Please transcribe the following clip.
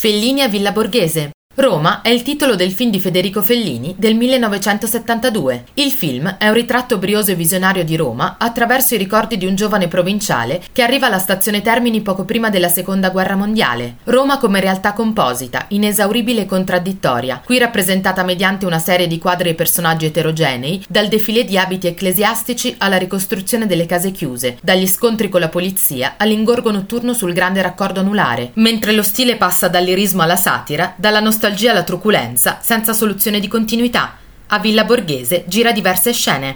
Fellini a Villa Borghese. Roma è il titolo del film di Federico Fellini del 1972. Il film è un ritratto brioso e visionario di Roma attraverso i ricordi di un giovane provinciale che arriva alla stazione Termini poco prima della Seconda Guerra Mondiale. Roma come realtà composita, inesauribile e contraddittoria, qui rappresentata mediante una serie di quadri e personaggi eterogenei, dal defilé di abiti ecclesiastici alla ricostruzione delle case chiuse, dagli scontri con la polizia all'ingorgo notturno sul grande raccordo anulare, mentre lo stile passa dall'irismo alla satira, dalla nostalgia nostalgia alla truculenza, senza soluzione di continuità. A Villa Borghese gira diverse scene.